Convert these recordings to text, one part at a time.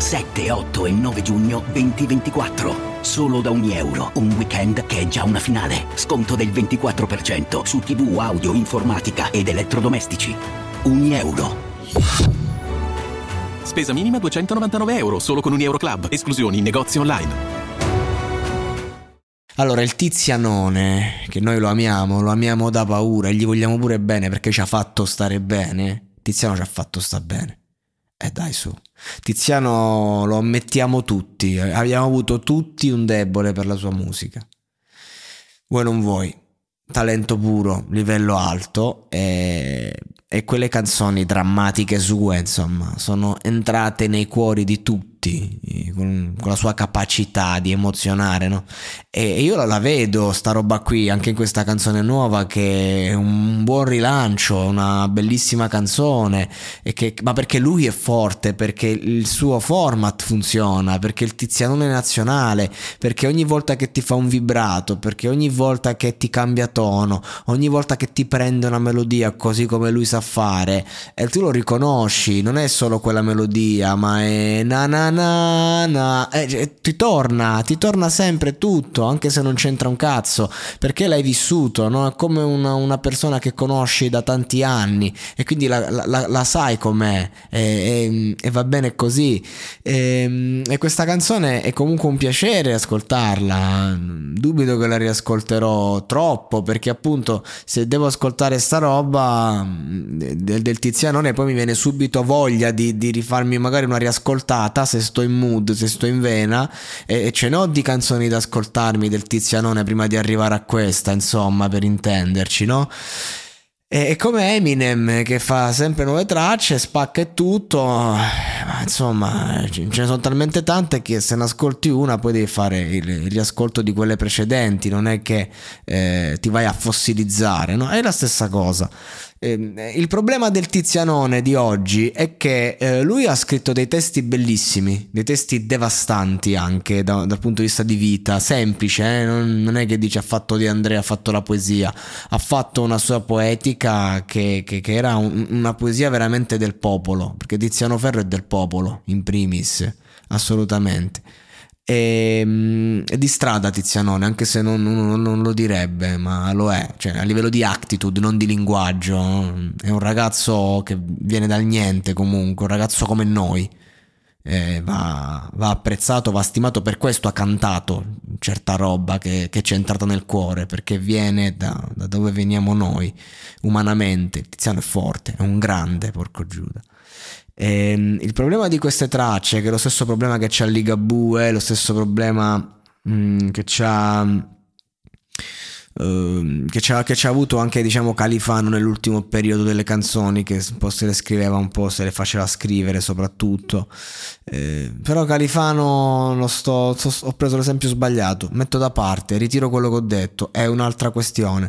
7, 8 e 9 giugno 2024. Solo da ogni euro. Un weekend che è già una finale. Sconto del 24% su TV, audio, informatica ed elettrodomestici. Ogni euro. Spesa minima 299 euro, solo con un Euro Club. Esclusioni in negozi online. Allora, il Tizianone, che noi lo amiamo, lo amiamo da paura e gli vogliamo pure bene perché ci ha fatto stare bene. Tiziano ci ha fatto stare bene. Eh dai su. Tiziano lo ammettiamo tutti, abbiamo avuto tutti un debole per la sua musica. Vuoi non vuoi, talento puro, livello alto e, e quelle canzoni drammatiche sue, insomma, sono entrate nei cuori di tutti con, con, la sua capacità di emozionare, no? E io la vedo sta roba qui anche in questa canzone nuova che è un buon rilancio, una bellissima canzone, che, ma perché lui è forte, perché il suo format funziona, perché il tizianone nazionale, perché ogni volta che ti fa un vibrato, perché ogni volta che ti cambia tono, ogni volta che ti prende una melodia così come lui sa fare, e tu lo riconosci, non è solo quella melodia, ma è na na na na, eh, ti torna, ti torna sempre tutto, anche se non c'entra un cazzo, perché l'hai vissuto, no? È come una, una persona che conosci da tanti anni e quindi la, la, la sai com'è e, e, e, va bene così. E, e questa canzone è comunque un piacere ascoltarla, dubito che la riascolterò troppo perché appunto se devo ascoltare sta roba del, del Tizianone poi mi viene subito voglia di, di rifarmi magari una riascoltata se sto in mood, se sto in vena e, e ce n'ho di canzoni da ascoltarmi del Tizianone prima di arrivare a questa, insomma, per intenderci, no? È come Eminem che fa sempre nuove tracce, spacca e tutto, ma insomma ce ne sono talmente tante che se ne ascolti una poi devi fare il, riascolto di quelle precedenti, non è che eh, ti vai a fossilizzare, no? È la stessa cosa. Ehm, il problema del Tizianone di oggi è che eh, lui ha scritto dei testi bellissimi, dei testi devastanti anche da, dal punto di vista di vita, semplice, eh? non, non, è che dice ha fatto di Andrea, ha fatto la poesia, ha fatto una sua poetica che, che, che era un, una poesia veramente del popolo, perché Tiziano Ferro è del popolo, in primis, assolutamente. E, ehm, è di strada Tizianone, anche se non, non, non, lo direbbe, ma lo è, cioè, a livello di attitude, non di linguaggio. È un ragazzo che viene dal niente comunque, un ragazzo come noi. Va, va, apprezzato, va stimato, per questo ha cantato certa roba che, che ci è entrata nel cuore, perché viene da, da dove veniamo noi, umanamente. Tiziano è forte, è un grande, porco Giuda. Ehm, il problema di queste tracce, che è lo stesso problema che c'ha Ligabue, lo stesso problema mh, mm, che c'ha Ehm, che, ci ha, che ci ha avuto anche diciamo Califano nell'ultimo periodo delle canzoni che un po' se le scriveva un po' se le faceva scrivere soprattutto. Eh, però Califano lo sto, sto, ho preso l'esempio sbagliato. Metto da parte ritiro quello che ho detto è un'altra questione.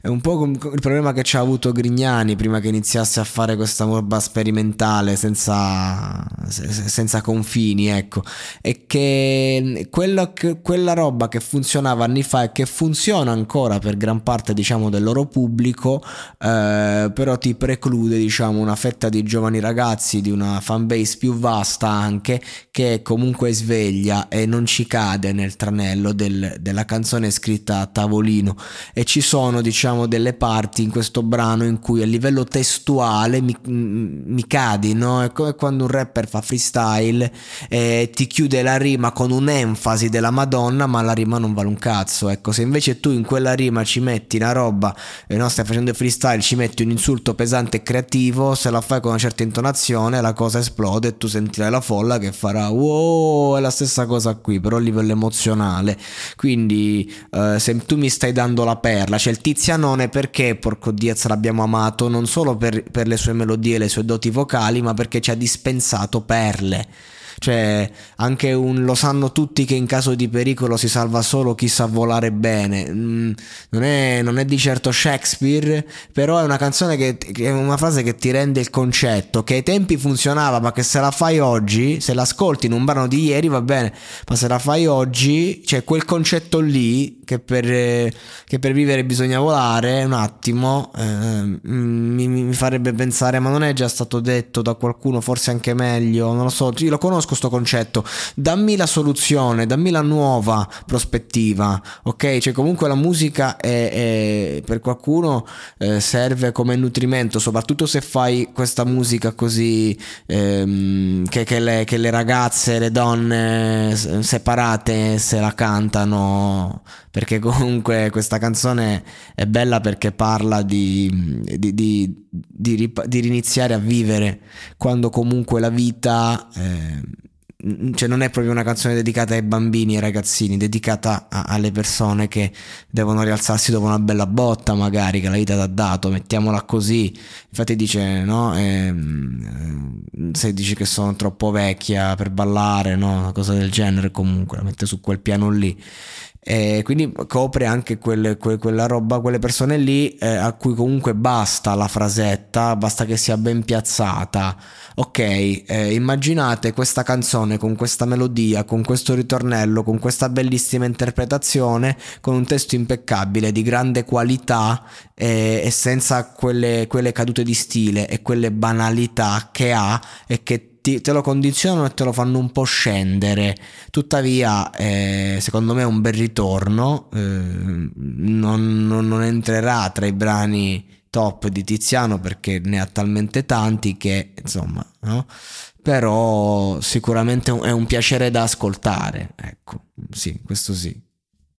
È un po' il problema che ci ha avuto Grignani prima che iniziasse a fare questa roba sperimentale senza, senza confini ecco. È che quella, quella roba che funzionava anni fa e che funziona ancora ancora per gran parte diciamo del loro pubblico eh, però ti preclude diciamo una fetta di giovani ragazzi di una fanbase più vasta anche che comunque sveglia e non ci cade nel tranello del, della canzone scritta a tavolino e ci sono diciamo delle parti in questo brano in cui a livello testuale mi, mi cadi no? è come quando un rapper fa freestyle e ti chiude la rima con un'enfasi della madonna ma la rima non vale un cazzo ecco se invece tu in quella bella rima ci metti una roba, e no, stai facendo freestyle, ci metti un insulto pesante e creativo, se la fai con una certa intonazione la cosa esplode e tu sentirai la folla che farà wow, è la stessa cosa qui, però a livello emozionale. Quindi eh, se tu mi stai dando la perla, cioè il Tizianone perché porco Diaz l'abbiamo amato non solo per, per le sue melodie e le sue doti vocali, ma perché ci ha dispensato perle. Cioè, anche un lo sanno tutti che in caso di pericolo si salva solo chi sa volare bene. Mm, non, è, non, è, di certo Shakespeare, però è una canzone che, che, è una frase che ti rende il concetto, che ai tempi funzionava, ma che se la fai oggi, se l'ascolti in un brano di ieri va bene, ma se la fai oggi, cioè quel concetto lì che per, che per vivere bisogna volare, un attimo, eh, mi, mi farebbe pensare, ma non è già stato detto da qualcuno, forse anche meglio, non lo so, io lo conosco questo concetto, dammi la soluzione, dammi la nuova prospettiva, ok? Cioè comunque la musica è, è per qualcuno eh, serve come nutrimento, soprattutto se fai questa musica così ehm, che, che, le, che le ragazze, le donne separate se la cantano perché comunque questa canzone è bella perché parla di, di, di, di, di riniziare a vivere quando comunque la vita... Eh, cioè non è proprio una canzone dedicata ai bambini e ai ragazzini, dedicata a, alle persone che devono rialzarsi dopo una bella botta, magari che la vita ti ha dato, mettiamola così. Infatti dice, no, eh, se dici che sono troppo vecchia per ballare, no, una cosa del genere, comunque la mette su quel piano lì. E quindi copre anche quelle, que, quella roba, quelle persone lì eh, a cui comunque basta la frasetta, basta che sia ben piazzata. Ok, eh, immaginate questa canzone con questa melodia, con questo ritornello, con questa bellissima interpretazione, con un testo impeccabile, di grande qualità eh, e senza quelle, quelle cadute di stile e quelle banalità che ha e che ti, te lo condizionano e te lo fanno un po' scendere. Tuttavia, eh, secondo me è un bel ritorno. Eh, non, non, non entrerà tra i brani top di Tiziano perché ne ha talmente tanti che insomma, no? però sicuramente è un piacere da ascoltare. Ecco, sì, questo sì.